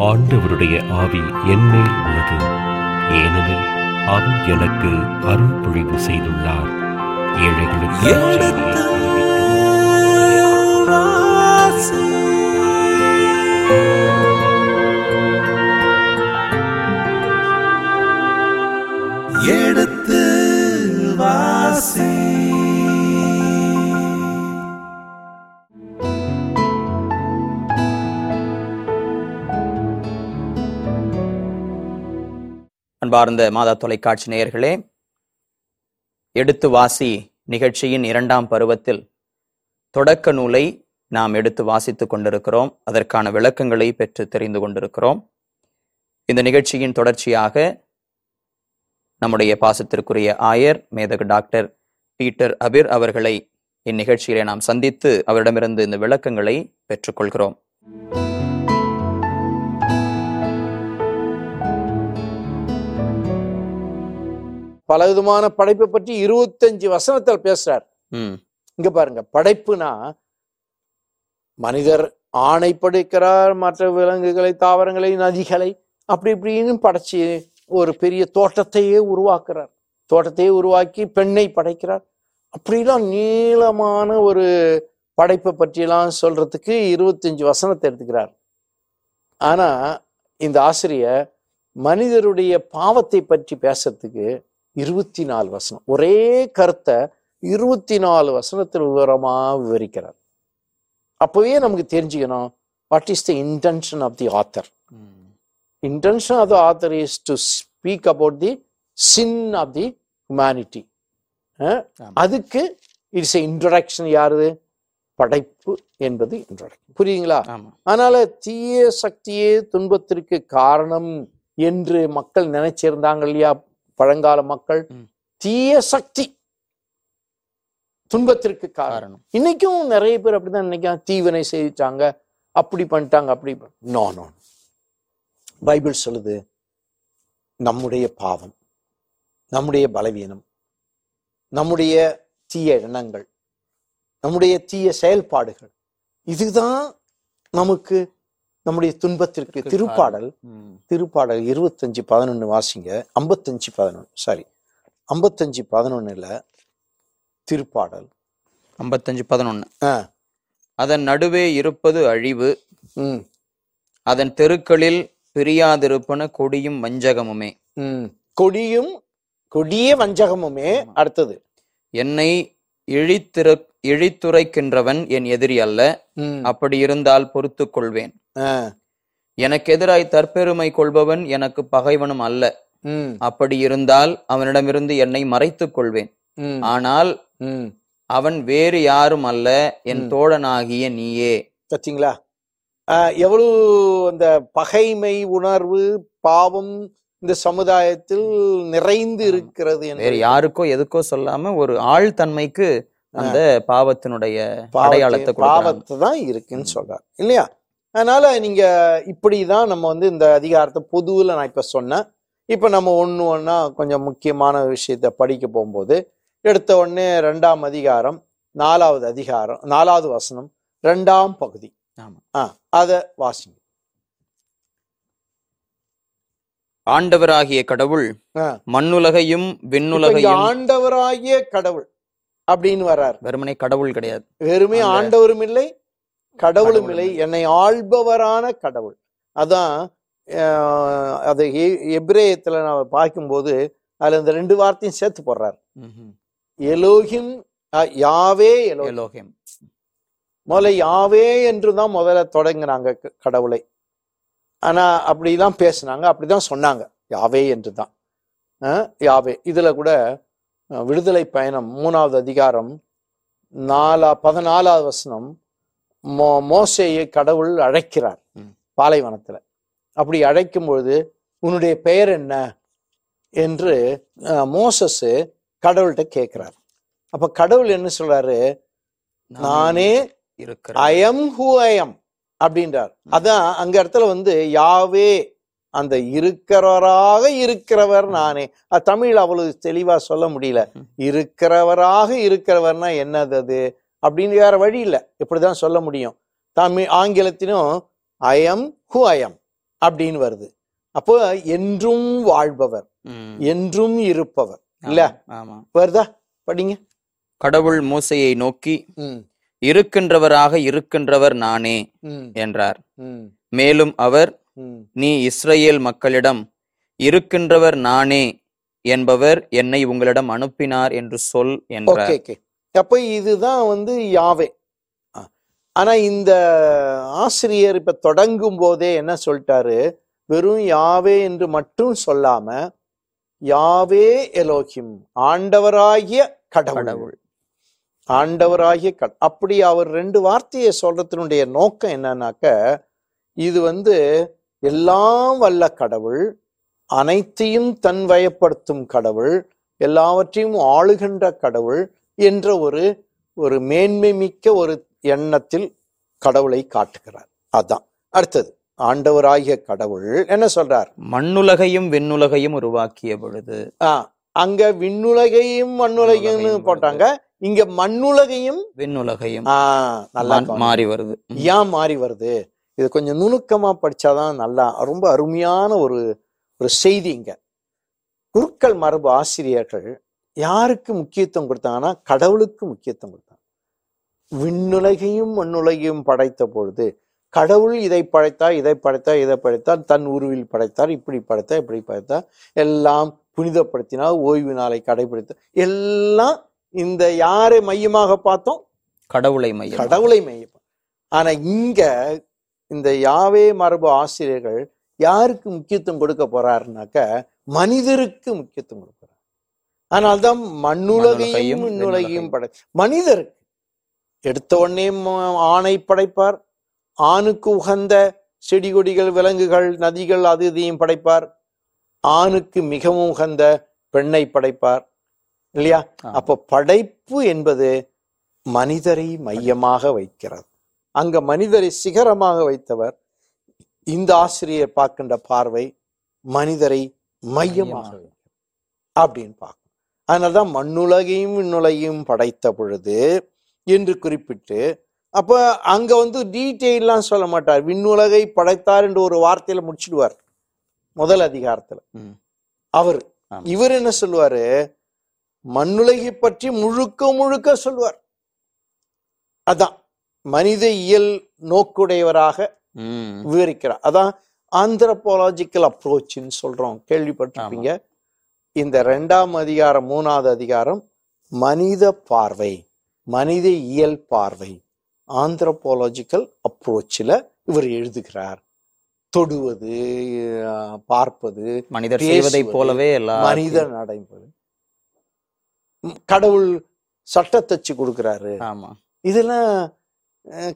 ஆண்டவருடைய ஆவி என்மேல் உள்ளது. ஏனெனில் அவர் எனக்கு அருள் பொழிவு செய்துள்ளார். ஏழைகளுக்கு எடுத்து வாசி. அன்பார்ந்த மாதா தொலைக்காட்சி நேயர்களே எடுத்து வாசி நிகழ்ச்சியின் இரண்டாம் பருவத்தில் தொடக்க நூலை நாம் எடுத்து வாசித்துக் கொண்டிருக்கிறோம். அதற்கான விளக்கங்களை பெற்று தெரிந்து கொண்டிருக்கிறோம். இந்த நிகழ்ச்சியின் தொடர்ச்சியாக நம்முடைய பாசத்திற்குரிய ஆயர் மேதகு டாக்டர் பீட்டர் அபிர் அவர்களை இந்நிகழ்ச்சியிலே நாம் சந்தித்து அவரிடமிருந்து இந்த விளக்கங்களை பெற்றுக்கொள்கிறோம். பலவிதமான படைப்பை பற்றி இருபத்தஞ்சு வசனத்தில் பேசுறார். இங்க பாருங்க படைப்புனா மனிதர் ஆணை படைக்கிறார் மற்ற விலங்குகளை தாவரங்களை நதிகளை அப்படி இப்படின்னு படைச்சு ஒரு பெரிய தோட்டத்தையே உருவாக்குறார். தோட்டத்தையே உருவாக்கி பெண்ணை படைக்கிறார். அப்படிலாம் நீளமான ஒரு படைப்பை பற்றியெல்லாம் சொல்றதுக்கு இருபத்தஞ்சு வசனத்தை எடுத்துக்கிறார். ஆனா இந்த ஆசிரியர் மனிதருடைய பாவத்தை பற்றி பேசுறதுக்கு இருபத்தி நாலு வசனம். ஒரே கருத்தை இருபத்தி நாலு வசனத்தில் விவரமா விவரிக்கிறார். அப்பவே நமக்கு தெரிஞ்சுக்கணும் what is the intention of the author hmm. intention of the author is to speak about the sin of the humanity. Ah, ஆமா. அதுக்கு இட்ஸ் இன்ட்ரடக்ஷன் யாரு படைப்பு என்பது இன்ட்ரடக்ஷன் புரியுதுங்களா? ஆமா. அதனால தீய சக்தியே துன்பத்திற்கு காரணம் என்று மக்கள் நினைச்சிருந்தாங்க இல்லையா? பழங்கால மக்கள். தீய சக்தி துன்பத்திற்கு காரணம். இன்னைக்கும் நிறைய பேர் அப்படிதான் நினைக்கிறாங்க. தீவினை செய்துட்டாங்க அப்படி பண்ணிட்டாங்க அப்படி நோ நோ பைபிள் சொல்லுது நம்முடைய பாவம் நம்முடைய பலவீனம் நம்முடைய தீய எண்ணங்கள் நம்முடைய தீய செயல்பாடுகள் இதுதான் நமக்கு நம்முடைய துன்பத்திற்கு திருப்பாடல். திருப்பாடல் இருபத்தஞ்சு பதினொன்னு வாசிங்க. ஐம்பத்தஞ்சு பதினொன்று சாரி ஐம்பத்தஞ்சு பதினொன்னுல திருப்பாடல். ஐம்பத்தஞ்சு பதினொன்னு. ஆ. அதன் நடுவே இருப்பது அழிவு. ம். அதன் தெருக்களில் பிரியாதிருப்பன கொடியும் வஞ்சகமுமே. ம். கொடியும் கொடிய வஞ்சகமுமே. அடுத்தது. என்னை இழித்திரு இழித்துரைக்கின்றவன் என் எதிரி அல்ல. அப்படி இருந்தால் பொறுத்துக் கொள்வேன். எனக்கு எதிராய் தற்பெருமை கொள்பவன் எனக்கு பகைவனும் அல்ல. அப்படி இருந்தால் அவனிடமிருந்து என்னை மறைத்துக் கொள்வேன். ஆனால். அவன் வேறு யாரும் அல்ல. என். தோழனாகிய நீயே. ஆ, எவ்வளவு அந்த பகைமை உணர்வு பாவம் இந்த சமுதாயத்தில் நிறைந்து. இருக்கிறது வேறு யாருக்கோ எதுக்கோ சொல்லாம ஒரு ஆழ்தன்மைக்கு அந்த பாவத்தினுடைய பாவத்தை- அடையாளத்தை பாவத்தை தான் இருக்குன்னு சொல்றார் இல்லையா? அதனால நீங்க இப்படிதான் நம்ம வந்து இந்த அதிகாரத்தை பொதுவில் நான் இப்ப சொன்னேன். இப்ப நம்ம ஒண்ணு ஒண்ணா கொஞ்சம் முக்கியமான விஷயத்த படிக்க போகும்போது எடுத்த உடனே ரெண்டாம் அதிகாரம் நாலாவது அதிகாரம் நாலாவது வசனம் ரெண்டாம் பகுதி. ஆமா. ஆ அத வாசிங்க. ஆண்டவராகிய கடவுள். மண்ணுலகையும் விண்ணுலகையும் ஆண்டவராகிய கடவுள் அப்படின்னு வர்றார். வெறுமனே கடவுள் கிடையாது. வெறுமே ஆண்டவரும் இல்லை கடவுளும் இல்லை. என்னை ஆள்பவரான கடவுள். அதான் அது எபிரேயத்துல நான் பார்க்கும்போது அதுல இந்த ரெண்டு வார்த்தையும் சேர்த்து போடுறார். Elohim Yahweh Elohim. முதல்ல யாவே என்று தான் முதல்ல தொடங்கினாங்க கடவுளை. ஆனா அப்படிதான் பேசுனாங்க. அப்படிதான் சொன்னாங்க. யாவே என்று தான் யாவே. இதுல கூட விடுதலை பயணம் மூணாவது அதிகாரம் நாலா பதினாலாவது வசனம் மோ மோசேயை கடவுள் அழைக்கிறார். பாலைவனத்துல. அப்படி அழைக்கும் பொழுது உன்னுடைய பெயர் என்ன? என்று அஹ், மோசஸ் கடவுள்கிட்ட கேட்கிறார் அப்ப கடவுள் என்ன சொல்றாரு? நானே இருக்கிற I am who I am. அப்படின்றார். அதான் அங்க இடத்துல வந்து யாவே அந்த இருக்கிறவராக இருக்கிறவர் நானே. தமிழ் அவ்வளவு தெளிவா சொல்ல முடியல. இருக்கிறவராக இருக்கிறவர்னா என்னது அது? அப்படின்னு வேற வழி இல்லை. இப்படிதான் சொல்ல முடியும். தமிழ் ஆங்கிலத்திலும் I am who I am அப்படின்னு வருது. அப்போ என்றும் வாழ்பவர். என்றும் இருப்பவர். இல்ல? வருதா? படிங்க. கடவுள் மூசையை நோக்கி இருக்கின்றவராக இருக்கின்றவர் நானே என்றார். மேலும் அவர் நீ இஸ்ரவேல் மக்களிடம் இருக்கின்றவர் நானே என்பவர் என்னை உங்களிடம் அனுப்பினார் என்று சொல் என்றார். அப்ப இதுதான் வந்து யாவே. ஆனா இந்த ஆசிரியர் இப்ப தொடங்கும் போதே என்ன சொல்லிட்டாரு? வெறும் யாவே என்று மட்டும் சொல்லாம யாவே எலோகிம் ஆண்டவராகிய கடவுள். ஆண்டவராகிய கட அப்படி அவர் ரெண்டு வார்த்தையை சொல்றதுனுடைய நோக்கம் என்னன்னாக்க இது வந்து எல்லாம் வல்ல கடவுள் அனைத்தையும் தன் வயப்படுத்தும் கடவுள் எல்லாவற்றையும் ஆளுகின்ற கடவுள் என்ற ஒரு ஒரு மேன்மை மிக்க ஒரு எண்ணத்தில் கடவுளை காட்டுகிறார். அதான். அடுத்தது ஆண்டவராகிய கடவுள் என்ன சொல்றார்? மண்ணுலகையும் விண்ணுலகையும் உருவாக்கிய பொழுது. ஆ அங்க விண்ணுலகையும் மண்ணுலகையும் போட்டாங்க. இங்க மண்ணுலகையும் விண்ணுலகையும் நல்லா. மாறி வருது. ஏன் மாறி வருது இது கொஞ்சம் நுணுக்கமா படிச்சாதான் நல்லா ரொம்ப அருமையான ஒரு ஒரு செய்தி இங்க குருக்கள் மரபு ஆசிரியர்கள் யாருக்கு முக்கியத்துவம் கொடுத்தாங்கன்னா கடவுளுக்கு முக்கியத்துவம் கொடுத்தாங்க விண்ணுலகையும் மண்ணுலகையும் படைத்த பொழுது கடவுள் இதை படைத்தார் இதை படைத்தார் இதை படைத்தார் தன் உருவில் படைத்தார் இப்படி படைத்தார் இப்படி படைத்தார் எல்லாம் புனிதப்படுத்தினார் ஓய்வு நாளை கடைபிடித்தார் எல்லாம் இந்த யாரை மையமாக பார்த்தோம்? கடவுளை மையம். கடவுளை மையம். ஆனா இங்க இந்த யாவே மரபு ஆசிரியர்கள் யாருக்கு முக்கியத்துவம் கொடுக்க போறாருனாக்க மனிதருக்கு முக்கியத்துவம் கொடுக்கிறார் அதனால்தான் மண்ணுலகையும் விண்ணுலகையும். படை மனிதருக்கு. எடுத்த உடனே ஆணை படைப்பார். ஆணுக்கு உகந்த செடி கொடிகள் விலங்குகள் நதிகள் அது இதையும் படைப்பார். ஆணுக்கு மிகவும் உகந்த பெண்ணை படைப்பார். இல்லையா. அப்ப படைப்பு என்பது மனிதரை மையமாக வைக்கிறது அங்க மனிதரை சிகரமாக வைத்தவர் இந்த ஆசிரியர் பார்க்கின்ற பார்வை மனிதரை மையமாக. அப்படின்னு பார்க்கணும் அதனாலதான் மண்ணுலகையும் விண்ணுலகையும் படைத்த பொழுது என்று குறிப்பிட்டு அப்ப அங்க வந்து டீட்டெயிலாம் சொல்ல மாட்டார் விண்ணுலகை படைத்தார் என்று ஒரு வார்த்தையில முடிச்சிடுவார் முதல் அதிகாரத்துல. அவர். இவர் என்ன சொல்லுவாரு மண்ணுலகை பற்றி முழுக்க முழுக்க சொல்லுவார் அதான் மனித இயல் நோக்குடையவராக. விவரிக்கிறார். அதான் ஆந்திரபாலஜிக்கல் அப்ரோச்னு சொல்றோம். கேள்விப்பட்டிருப்பீங்க. இந்த ரெண்டாம் அதிகாரம் மூணாவது அதிகாரம் மனித பார்வை மனித இயல் பார்வை ஆந்திரபாலஜிக்கல் அப்ரோச்சில் இவர் எழுதுகிறார். தொடுவது பார்ப்பது மனிதர் செய்வதைப் போலவே மனித நடைமுறை. கடவுள் சட்டத்தை தச்சு கொடுக்கிறாரு. ஆமா. இதெல்லாம்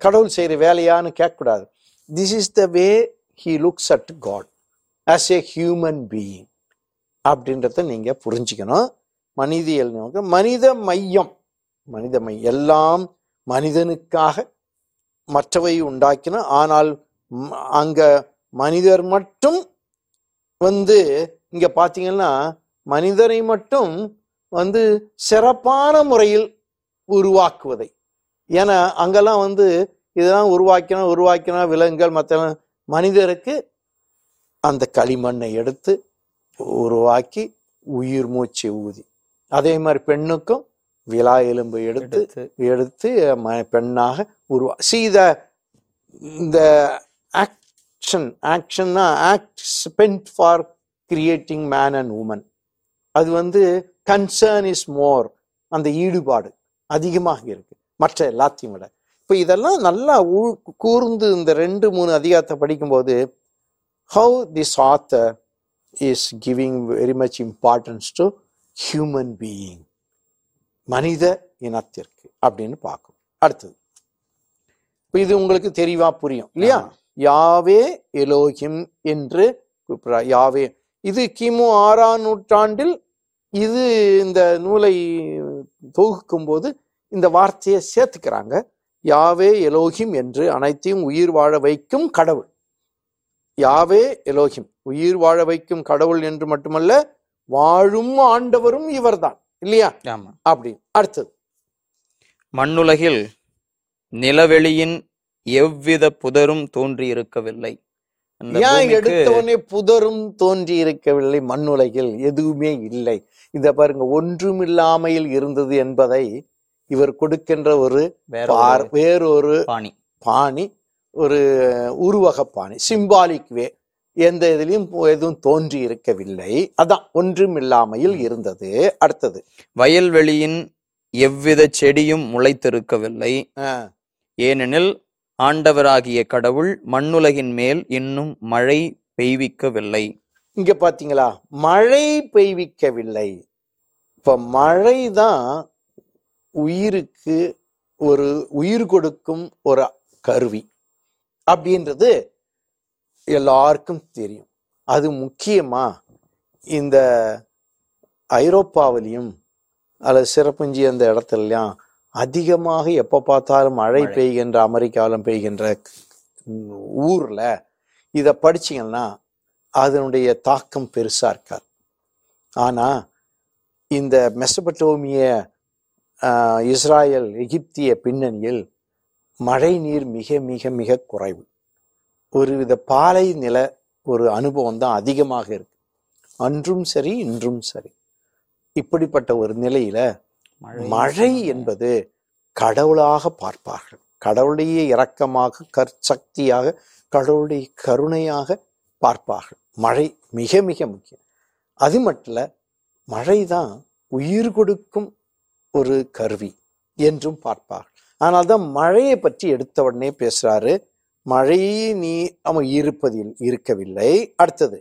கடவுள் செய்யற வேலையான்னு கேட்கக்கூடாது. This is the way he looks at God as a human being அப்படின்றத நீங்க புரிஞ்சுக்கணும். மனிதியல் மனித மையம் மனித மையம் எல்லாம் மனிதனுக்காக மற்றவை உண்டாக்கின ஆனால் அங்க மனிதர் மட்டும் வந்து இங்க பாத்தீங்கன்னா மனிதரை மட்டும் வந்து சிறப்பான முறையில் உருவாக்குவதை. ஏன்னா அங்கெல்லாம் வந்து இதெல்லாம் உருவாக்கினா உருவாக்கினா விலங்குகள் மற்ற மனிதருக்கு அந்த களிமண்ணை எடுத்து உருவாக்கி உயிர் மூச்சு ஊதி. அதே மாதிரி பெண்ணுக்கும் விலா எலும்பு எடுத்து எடுத்து. பெண்ணாக உருவா சி த இந்த action ஆக்ஷன்னா act spend for creating man and woman அது வந்து கன்சர்ன் இஸ் மோர் அந்த ஈடுபாடு அதிகமாக இருக்கு. மற்ற எல்லாத்தையும் விட. இப்போ இதெல்லாம் நல்லா ஊ- கூர்ந்து இந்த ரெண்டு மூணு அதிகாரத்தை படிக்கும்போது how this author is giving very much importance to human being மனித இனத்திற்கு அப்படின்னு பார்க்கணும். அடுத்தது. இப்போ இது உங்களுக்கு தெளிவா புரியும் இல்லையா. யாவே எலோகிம் என்று கூப்பிடுறார். யாவே. இது கிமு ஆறாம் நூற்றாண்டில் இது இந்த நூலை தொகுக்கும் போது இந்த வார்த்தையை சேர்த்துக்கிறாங்க. யாவே எலோகிம் என்று அனைத்தையும் உயிர் வாழ வைக்கும் கடவுள். யாவே எலோகிம் உயிர் வாழ வைக்கும் கடவுள் என்று மட்டுமல்ல வாழும் ஆண்டவரும் இவர்தான். இல்லையா? ஆமா. அப்படி அடுத்தது. மண்ணுலகில் நிலவெளியின் எவ்வித புதரும் தோன்றியிருக்கவில்லை. ஏன் பூமிக்கு எடுத்த உடனே புதரும் தோன்றி இருக்கவில்லை மண்ணுலகில் எதுவுமே இல்லை. இத பாருங்க ஒன்றுமில்லாமையில் இருந்தது என்பதை இவர் கொடுக்கின்ற ஒரு வேற பார் ஒரு வேறொரு பாணி. பாணி ஒரு உருவக பாணி சிம்பாலிக் வே எந்த இதுலயும் எதுவும் தோன்றி இருக்கவில்லை அதான் ஒன்றுமில்லாமையில் இருந்தது. அடுத்தது. வயல்வெளியின் எவ்வித செடியும் முளைத்திருக்கவில்லை. ஏனெனில் ஆண்டவராகிய கடவுள் மண்ணுலகின் மேல் இன்னும் மழை பெய்விக்கவில்லை. இங்க பாத்தீங்களா? மழை பெய்விக்கவில்லை. இப்ப மழை தான் உயிருக்கு ஒரு உயிர் கொடுக்கும் ஒரு கருவி அப்படின்றது எல்லாருக்கும் தெரியும். அது முக்கியமா இந்த ஐரோப்பாவிலையும் அல்லது சிறப்புஞ்சி அந்த இடத்துலலாம் அதிகமாக எப்ப பார்த்தாலும் மழை. பெய்கின்ற அமெரிக்காவிலும் பெய்கின்ற ஊர்ல இத படிச்சீங்கன்னா அதனுடைய தாக்கம் பெருசா இருக்காது. ஆனா இந்த மெசபட்டோமிய இஸ்ராயல் எகிப்திய பின்னணியில் மழை நீர் மிக மிக மிக குறைவு. ஒருவித பாலை நில ஒரு அனுபவம் தான் அதிகமாக இருக்கு. அன்றும் சரி இன்றும் சரி. இப்படிப்பட்ட ஒரு நிலையில மழை என்பது கடவுளாக பார்ப்பார்கள். கடவுளுடைய இரக்கமாக கற்சக்தியாக கடவுளுடைய கருணையாக பார்ப்பார்கள். மழை மிக மிக முக்கியம். அது மட்டும் இல்ல மழை தான் உயிர் கொடுக்கும் ஒரு கருவி என்றும் பார்ப்பார்கள். ஆனால் தான் மழையை பற்றி எடுத்த உடனே பேசுறாரு மழை நீ அவன் இருப்பதில் இருக்கவில்லை. அடுத்தது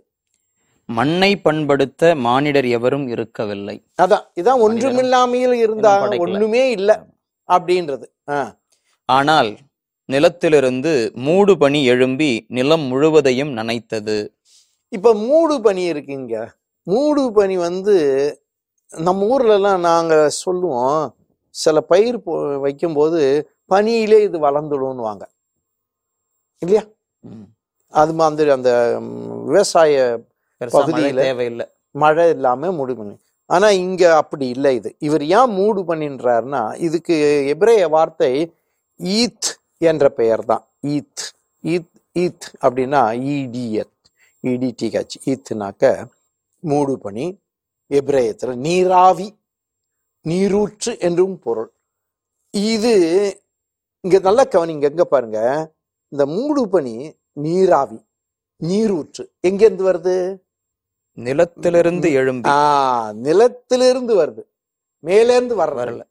மண்ணை பண்படுத்த மானிடர் எவரும் இருக்கவில்லை. அதான் இதான் ஒன்றுமில்லாமையில் இருந்தா. ஒண்ணுமே இல்ல அப்படின்றது. ஆனால் நிலத்திலிருந்து மூடு பனி எழும்பி நிலம் முழுவதையும் நனைத்தது. இப்ப மூடு பனி இருக்குங்க. மூடு பனி வந்து நம்ம ஊர்ல எல்லாம் நாங்க சொல்லுவோம் சில பயிர் வைக்கும்போது பனியிலே இது வளர்ந்துடும்னு வாங்க இல்லையா. அது மாதிரி அந்த விவசாய பகுதியில- தேவையில்லை. மழை இல்லாம மூடு பண்ணி. ஆனா இங்க அப்படி இல்லை இது. இவர் ஏன் மூடு பண்ணின்றாருன்னா இதுக்கு எபிரேய வார்த்தை ஈத் என்ற பெயர் தான் ஈத் ஈத் ஈத் அப்படின்னா இடிஎத் இடிடிஹெச் ஈத்னாக்க மூடு பனி எபிரேயத்துல நீராவி நீரூற்று என்றும் பொருள். இது இங்க நல்லா கவனிங்க எங்க பாருங்க. இந்த மூடு பனி நீராவி நீரூற்று எங்க இருந்து வருது? நிலத்திலிருந்து எழும்பி. ஆ நிலத்திலிருந்து வருது. மேலேருந்து வர்றது. வரல.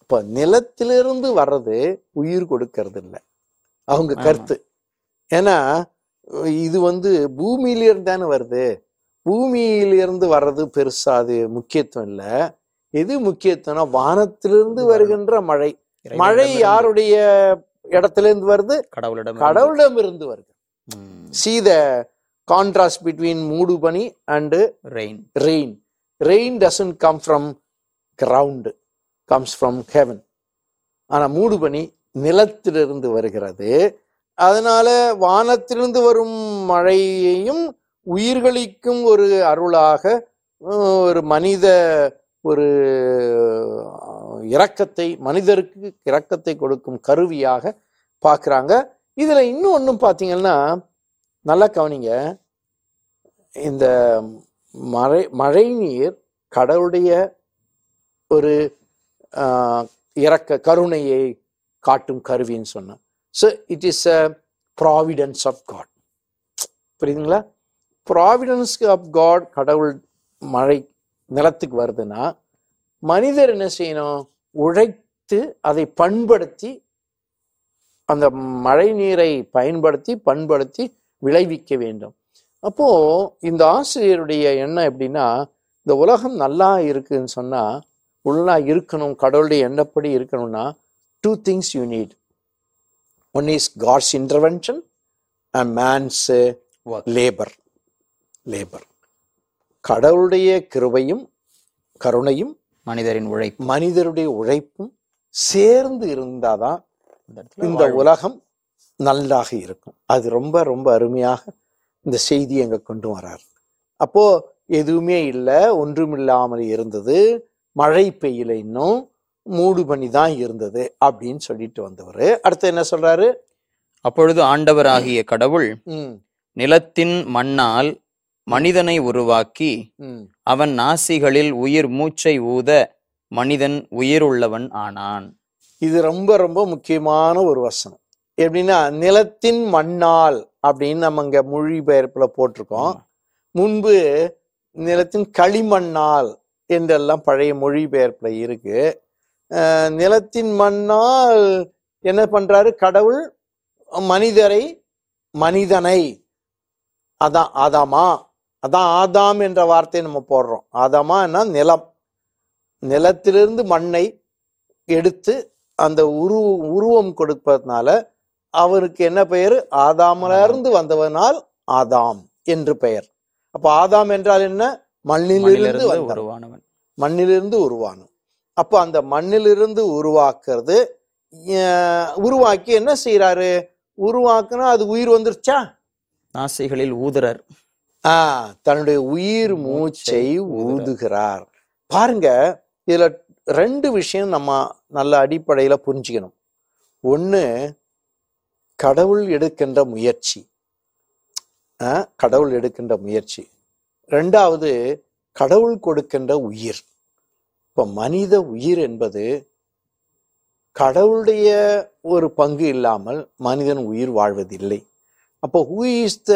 இப்ப நிலத்திலிருந்து வர்றது உயிர் கொடுக்கறது இல்ல அவங்க. கருத்து. ஏன்னா இது வந்து பூமியிலிருந்து தானே வருது. பூமியிலிருந்து வர்றது பெருசா அது முக்கியத்துவம் இல்ல. எது முக்கியத்துவம்னா வானத்திலிருந்து வருகின்ற மழை. மழை யாருடைய இடத்துல இருந்து வருது? கடவுளிடம் கடவுளிடம் இருந்து வருது. ம். The contrast between பனி and rain rain. Rain doesn't come from ground, comes from heaven. ஆனா மூடு பனி நிலத்திலிருந்து வருகிறது அதனால வானத்திலிருந்து வரும் மழையையும் உயிர்களிக்கும் ஒரு அருளாக ஒரு மனித ஒரு இரக்கத்தை மனிதருக்கு இரக்கத்தை கொடுக்கும் கருவியாக பார்க்கறாங்க இதுல இன்னும் ஒன்றும் பார்த்தீங்கன்னா நல்லா கவனிங்க. இந்த மழை மழை நீர் கடவுளுடைய ஒரு ஆஹ், கருணையை காட்டும் கருவின்னு சொன்னேன் so it is a providence of God புரியுதுங்களா? ப்ராவிடன்ஸ் ஆஃப் காட் கடவுள் மழை நிலத்துக்கு வருதுன்னா மனிதர் என்ன செய்யணும்? உழைத்து அதை பண்படுத்தி அந்த மழை நீரை பயன்படுத்தி பண்படுத்தி விளைவிக்க வேண்டும். அப்போ இந்த ஆசிரியருடைய எண்ணம் எப்படின்னா இந்த உலகம் நல்லா இருக்குன்னு சொன்னா உள்ளா இருக்கணும் கடவுளுடைய எண்ணப்படி இருக்கணும்னா two things you need one is God's intervention and man's. Labour labour கடவுளுடைய கிருபையும் கருணையும் மனிதரின் உழைப்பு மனிதருடைய உழைப்பும் சேர்ந்து இருந்தாதான் இந்த. உலகம் நல்லாக இருக்கும். அது ரொம்ப ரொம்ப அருமையாக இந்த செய்தி அங்க கொண்டு வரார். அப்போ எதுவுமே இல்லை ஒன்றுமில்லாமல் இருந்தது. மழை பெய்யல இன்னும். மூடு பண்ணி தான் இருந்தது அப்படின்னு சொல்லிட்டு வந்தவர். அடுத்து என்ன சொல்றாரு? அப்பொழுது ஆண்டவராகிய கடவுள் ம், நிலத்தின் மண்ணால் மனிதனை உருவாக்கி. அவன் நாசிகளில் உயிர் மூச்சை ஊத மனிதன் உயிருள்ளவன் ஆனான். இது ரொம்ப ரொம்ப முக்கியமான ஒரு வசனம். எப்படின்னா நிலத்தின் மண்ணால் அப்படின்னு நம்ம இங்க மொழிபெயர்ப்புல போட்டிருக்கோம். முன்பு நிலத்தின் களிமண்ணால் என்றெல்லாம் பழைய மொழிபெயர்ப்புல இருக்கு. நிலத்தின் மண்ணால் என்ன பண்றாரு? கடவுள் மனிதரை மனிதனை. அதான் ஆதாமா. அதான் ஆதாம் என்ற வார்த்தையை நம்ம போடுறோம். ஆதாமான்னா நிலம். நிலத்திலிருந்து மண்ணை எடுத்து அந்த உரு உருவம் கொடுப்பதனால அவருக்கு என்ன பெயர்? ஆதாமில இருந்து வந்தவனால் ஆதாம் என்று பெயர். அப்ப ஆதாம் என்றால் என்ன? மண்ணிலிருந்து உருவானவன். மண்ணிலிருந்து உருவானது அப்போ அந்த மண்ணிலிருந்து உருவாக்குறது உருவாக்கி என்ன செய்யறாரு உருவாக்குனா அது உயிர் வந்துருச்சா? நாசிகளில் ஊதுறர். ஆ தன்னுடைய உயிர் மூச்சை ஊதுகிறார். பாருங்க இதுல ரெண்டு விஷயம் நம்ம நல்ல அடிப்படையில புரிஞ்சுக்கணும். ஒண்ணு கடவுள் எடுக்கின்ற முயற்சி. கடவுள் எடுக்கின்ற முயற்சி. ரெண்டாவது கடவுள் கொடுக்கின்ற உயிர். இப்ப மனித உயிர் என்பது கடவுளுடைய ஒரு பங்கு இல்லாமல் மனிதன் உயிர் வாழ்வதில்லை. அப்போ who is the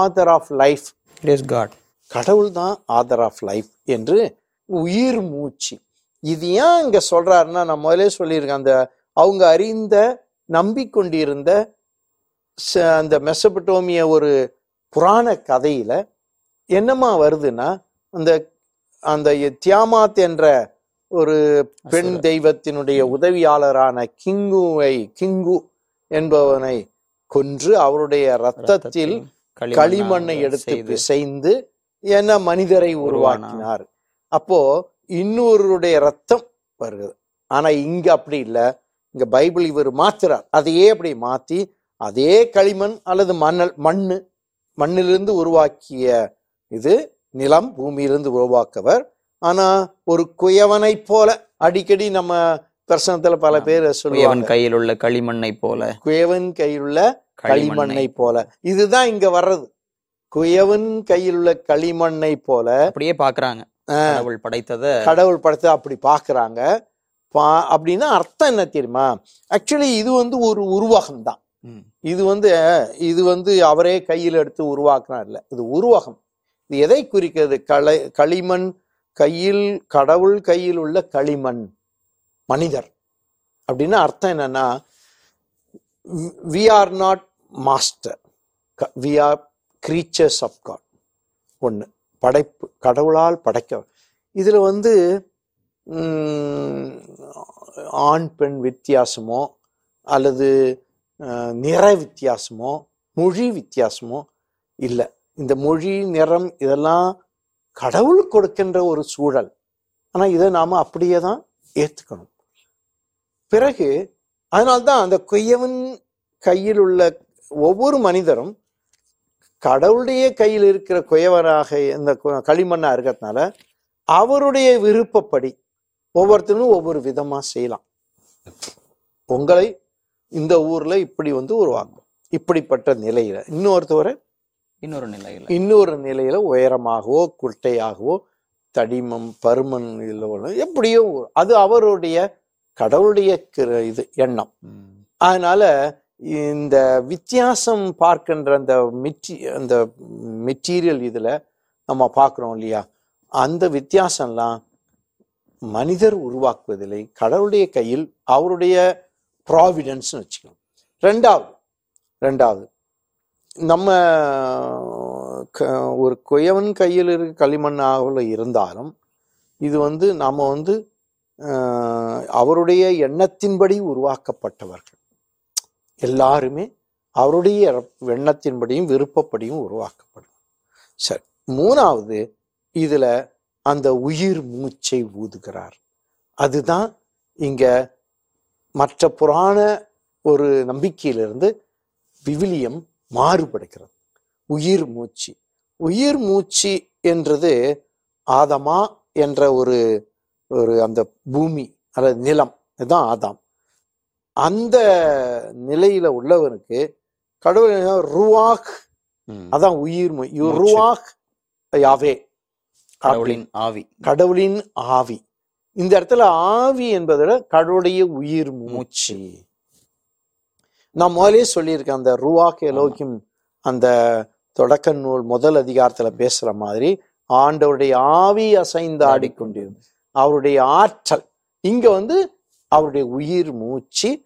author of life is God கடவுள் தான் ஆதர் ஆஃப் லைஃப் என்று உயிர் மூச்சு. இது ஏன் இங்க சொல்றாருன்னா நான் முதலே சொல்லியிருக்கேன் அந்த அவங்க அறிந்த நம்பிக்கொண்டிருந்த அந்த மெசபட்டோமிய ஒரு புராண கதையில என்னமா வருதுன்னா அந்த அந்த தியாமாத் என்ற ஒரு பெண் தெய்வத்தினுடைய உதவியாளரான கிங்குவை கிங்கு என்பவனை கொன்று அவருடைய ரத்தத்தில் களிமண்ணை எடுத்து பிசைந்து என மனிதரை உருவாக்கினார். அப்போ இன்னொருடைய ரத்தம் வருது. ஆனா இங்க அப்படி இல்லை. இங்க பைபிள் இவர் மாத்துறார். அதையே அப்படி மாத்தி அதே களிமண் அல்லது மணல் மண்ணு மண்ணிலிருந்து உருவாக்கிய இது நிலம் பூமியிலிருந்து உருவாக்கவர். ஆனா ஒரு குயவனை போல அடிக்கடி நம்ம பிரசனத்துல பல பேர் சொல்லுவாங்க. கையில் உள்ள களிமண்ணை போல. குயவன் கையிலுள்ள களிமண்ணை போல. இதுதான் இங்க வர்றது. குயவன் கையில் உள்ள களிமண்ணை போல அப்படியே பாக்குறாங்க. கடவுள் படைத்தத. கடவுள் படத்தை அப்படி பாக்குறாங்க. பா அப்படின்னா அர்த்தம் என்ன தெரியுமா? ஆக்சுவலி இது வந்து ஒரு உருவகம் தான். இது வந்து இது வந்து அவரே கையில் எடுத்து உருவாக்குனார் இல்லை. இது உருவகம். இது எதை குறிக்கிறது? களை களிமண் கையில் கடவுள் கையில் உள்ள களிமண். மனிதர். அப்படின்னு அர்த்தம் என்னன்னா we are not master we are creatures of God ஒன்று படைப்பு கடவுளால் படைக்க இதில் வந்து ஆண் பெண் வித்தியாசமோ அல்லது நிற வித்தியாசமோ மொழி வித்தியாசமோ இல்லை. இந்த மொழி நிறம் இதெல்லாம் கடவுள் கொடுக்கின்ற ஒரு சூழல். ஆனா இதை நாம அப்படியே தான் ஏத்துக்கணும். பிறகு அதனால்தான் அந்த கொய்யவன் கையில் உள்ள ஒவ்வொரு மனிதரும் கடவுளுடைய கையில் இருக்கிற குயவராக இந்த களிமண்ணா இருக்கிறதுனால அவருடைய விருப்பப்படி ஒவ்வொருத்தரும் ஒவ்வொரு விதமா செய்யலாம். உங்களை இந்த ஊர்ல இப்படி வந்து உருவாக்கும். இப்படிப்பட்ட நிலையில இன்னொருத்தவரை இன்னொரு நிலையில. இன்னொரு நிலையில உயரமாகவோ குட்டையாகவோ தடிமம் பருமன் இதுல எப்படியோ ஒரு- அது அவருடைய கடவுளுடைய இது எண்ணம். அதனால இந்த வித்தியாசம் பார்க்கின்ற அந்த மெட்டி அந்த மெட்டீரியல் இதுல நம்ம பார்க்கிறோம் இல்லையா? அந்த வித்தியாசம்லாம் மனிதர் உருவாக்குவதில்லை. கடவுளுடைய கையில் அவருடைய ப்ராவிடன்ஸ்னு வச்சுக்கணும் ரெண்டாவது ரெண்டாவது நம்ம க- ஒரு குயவன் கையில் இருக்க களிமண்ணாக இருந்தாலும் இது வந்து நாம் வந்து அவருடைய எண்ணத்தின்படி உருவாக்கப்பட்டவர்கள். எல்லாருமே அவருடைய எண்ணத்தின்படியும் விருப்பப்படியும் உருவாக்கப்படும். சரி மூணாவது இதில் அந்த உயிர் மூச்சை ஊதுகிறார். அதுதான் இங்கே மற்ற புராண ஒரு நம்பிக்கையிலிருந்து விவிலியம் மாறுபடுகிறது. உயிர் மூச்சு. உயிர் மூச்சு என்றது ஆதமா என்ற ஒரு ஒரு அந்த பூமி அல்லது நிலம் இதுதான் ஆதாம். அந்த நிலையில உள்ளவனுக்கு கடவுள் ருவாக். அதான் உயிர். ருவாக் யாவே. கடவுளின் ஆவி. கடவுளின் ஆவி. இந்த இடத்துல ஆவி என்பதை கடவுளுடைய உயிர் மூச்சு. நான் முதலே சொல்லியிருக்கேன் அந்த ருவாக் எலோக்கியம் அந்த தொடக்க நூல் முதல் அதிகாரத்துல பேசுற மாதிரி ஆண்டவருடைய ஆவி அசைந்து ஆடிக்கொண்டிருந்தது அவருடைய ஆற்றல் இங்க வந்து அவருடைய உயிர் மூச்சு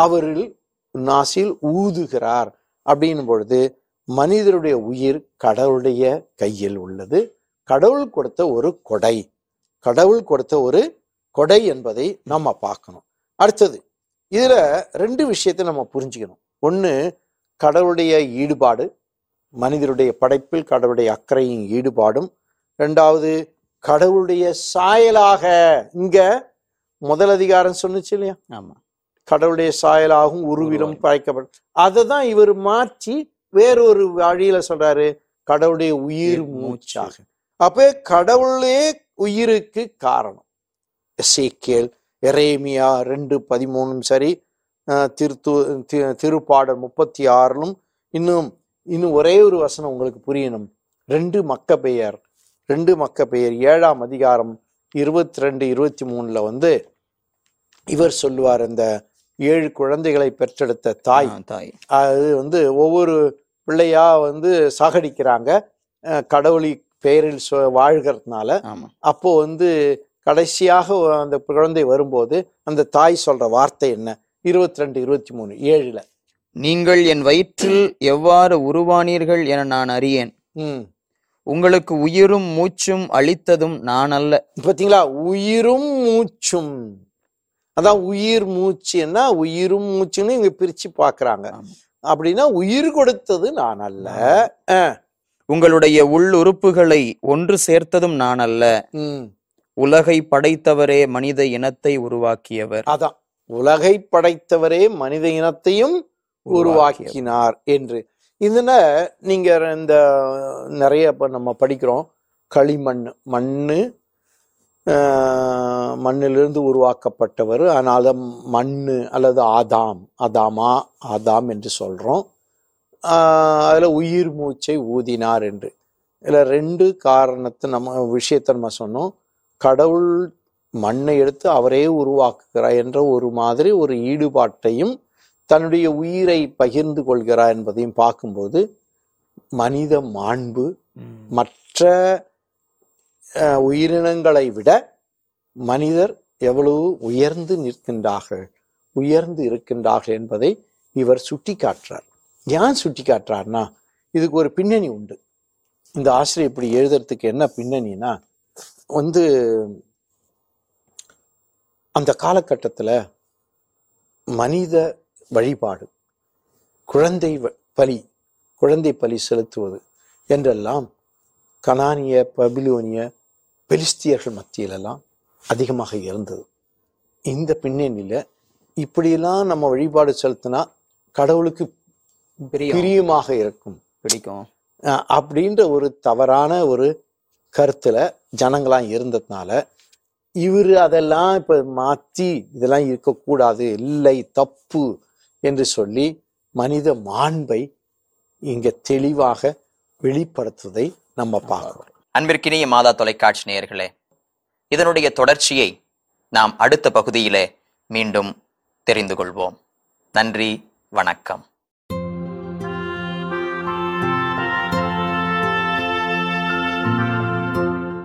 அவரில் நாசில் ஊதுகிறார் அப்படின்னும் பொழுது மனிதருடைய உயிர் கடவுளுடைய கையில் உள்ளது. கடவுள் கொடுத்த ஒரு கொடை. கடவுள் கொடுத்த ஒரு கொடை என்பதை நம்ம பார்க்கணும். அடுத்தது இதுல ரெண்டு விஷயத்தை நம்ம புரிஞ்சுக்கணும். ஒண்ணு கடவுளுடைய ஈடுபாடு மனிதருடைய படைப்பில் கடவுளுடைய அக்கறையின் ஈடுபாடும். ரெண்டாவது கடவுளுடைய சாயலாக இங்க முதல் அதிகாரம் சொன்னுச்சு இல்லையா? ஆமா. கடவுளுடைய சாயலாகவும் உருவிலும் உருவாய். படைக்கப்படும் அதை தான் இவர் மாற்றி வேறொரு வழியில சொல்றாரு கடவுளுடைய உயிர் உயிர் மூச்சு. மூச்சாக. அப்ப கடவுளே உயிருக்கு காரணம். எசேக்கியேல் எரேமியா ரெண்டு பதிமூணும் சரி திருத்து திருப்பாடல் முப்பத்தி ஆறிலும் இன்னும் இன்னும் ஒரே ஒரு வசனம் உங்களுக்கு புரியணும். ரெண்டு மக்க பெயர் ரெண்டு மக்க பெயர் ஏழாம் அதிகாரம் இருபத்தி ரெண்டு இருபத்தி மூணுல வந்து இவர் சொல்லுவார் இந்த ஏழு குழந்தைகளை பெற்றெடுத்த தாய். தாய். அது வந்து ஒவ்வொரு பிள்ளையா வந்து சாகடிக்கிறாங்க. கடவுளி பெயரில் வாழ்கிறதுனால அப்போ வந்து கடைசியாக அந்த குழந்தை வரும்போது அந்த தாய் சொல்ற வார்த்தை என்ன? இருபத்தி ரெண்டு இருபத்தி மூணு ஏழுல. நீங்கள் என் வயிற்றில் எவ்வாறு உருவானீர்கள் என நான் அறியேன். ம். உங்களுக்கு உயிரும் மூச்சும் அளித்ததும் நான் அல்ல பாத்தீங்களா? உயிரும் மூச்சும். அதான் உயிர் மூச்சுன்னா உயிரும் மூச்சுன்னு இங்க பிரிச்சு பாக்குறாங்க. அப்படின்னா உயிர் கொடுத்தது நான் அல்ல உங்களுடைய உள் உறுப்புகளை ஒன்று சேர்த்ததும் நான் அல்ல உலகை படைத்தவரே மனித இனத்தை உருவாக்கியவர். அதான். உலகை படைத்தவரே மனித இனத்தையும் உருவாக்கினார் என்று. இதுல நீங்க இந்த நிறைய இப்ப நம்ம படிக்கிறோம். களிமண் மண்ணு ஆஹ், மண்ணிலிருந்து உருவாக்கப்பட்டவர். அதனால மண்ணு அல்லது ஆதாம் ஆதாமா ஆதாம் என்று சொல்றோம். அதுல உயிர் மூச்சை ஊதினார் என்று. இதுல ரெண்டு காரணத்தை நம்ம விஷயத்தை நம்ம சொன்னோம். கடவுள் மண்ணை எடுத்து அவரே உருவாக்குகிறார் என்ற ஒரு மாதிரி ஒரு ஈடுபாட்டையும் தன்னுடைய உயிரை பகிர்ந்து கொள்கிறார் என்பதையும் பார்க்கும்போது மனித மாண்பு மற்ற உயிரினங்களை விட மனிதர் எவ்வளவு உயர்ந்து நிற்கின்றார்கள் உயர்ந்து இருக்கின்றார்கள் என்பதை இவர் சுட்டி காட்டுறார் ஏன் சுட்டி காட்டுறார்னா இதுக்கு ஒரு பின்னணி உண்டு. இந்த ஆசிரியர் இப்படி எழுதுறதுக்கு என்ன பின்னணினா வந்து அந்த காலகட்டத்தில் மனித வழிபாடு குழந்தை வ- பலி குழந்தை பலி செலுத்துவது என்றெல்லாம் கனானிய பபிலோனிய பெலிஸ்தியர்கள் மத்தியிலெல்லாம் அதிகமாக இருந்தது. இந்த பின்னணியில் இப்படியெல்லாம் நம்ம வழிபாடு செலுத்தினா கடவுளுக்கு பிரியமாக இருக்கும். பிடிக்கும். அப்படின்ற ஒரு தவறான ஒரு கருத்துல ஜனங்களாம் இருந்ததுனால இவர் அதெல்லாம் இப்ப மாத்தி இதெல்லாம் இருக்கக்கூடாது இல்லை தப்பு என்று சொல்லி மனித மாண்பை இங்க தெளிவாக வெளிப்படுத்துவதை நம்ம பார்க்கிறோம். அன்பிற்கினிய மாதா தொலைக்காட்சி நேயர்களே இதனுடைய தொடர்ச்சியை நாம் அடுத்த பகுதியிலே மீண்டும் தெரிந்து கொள்வோம். நன்றி வணக்கம்.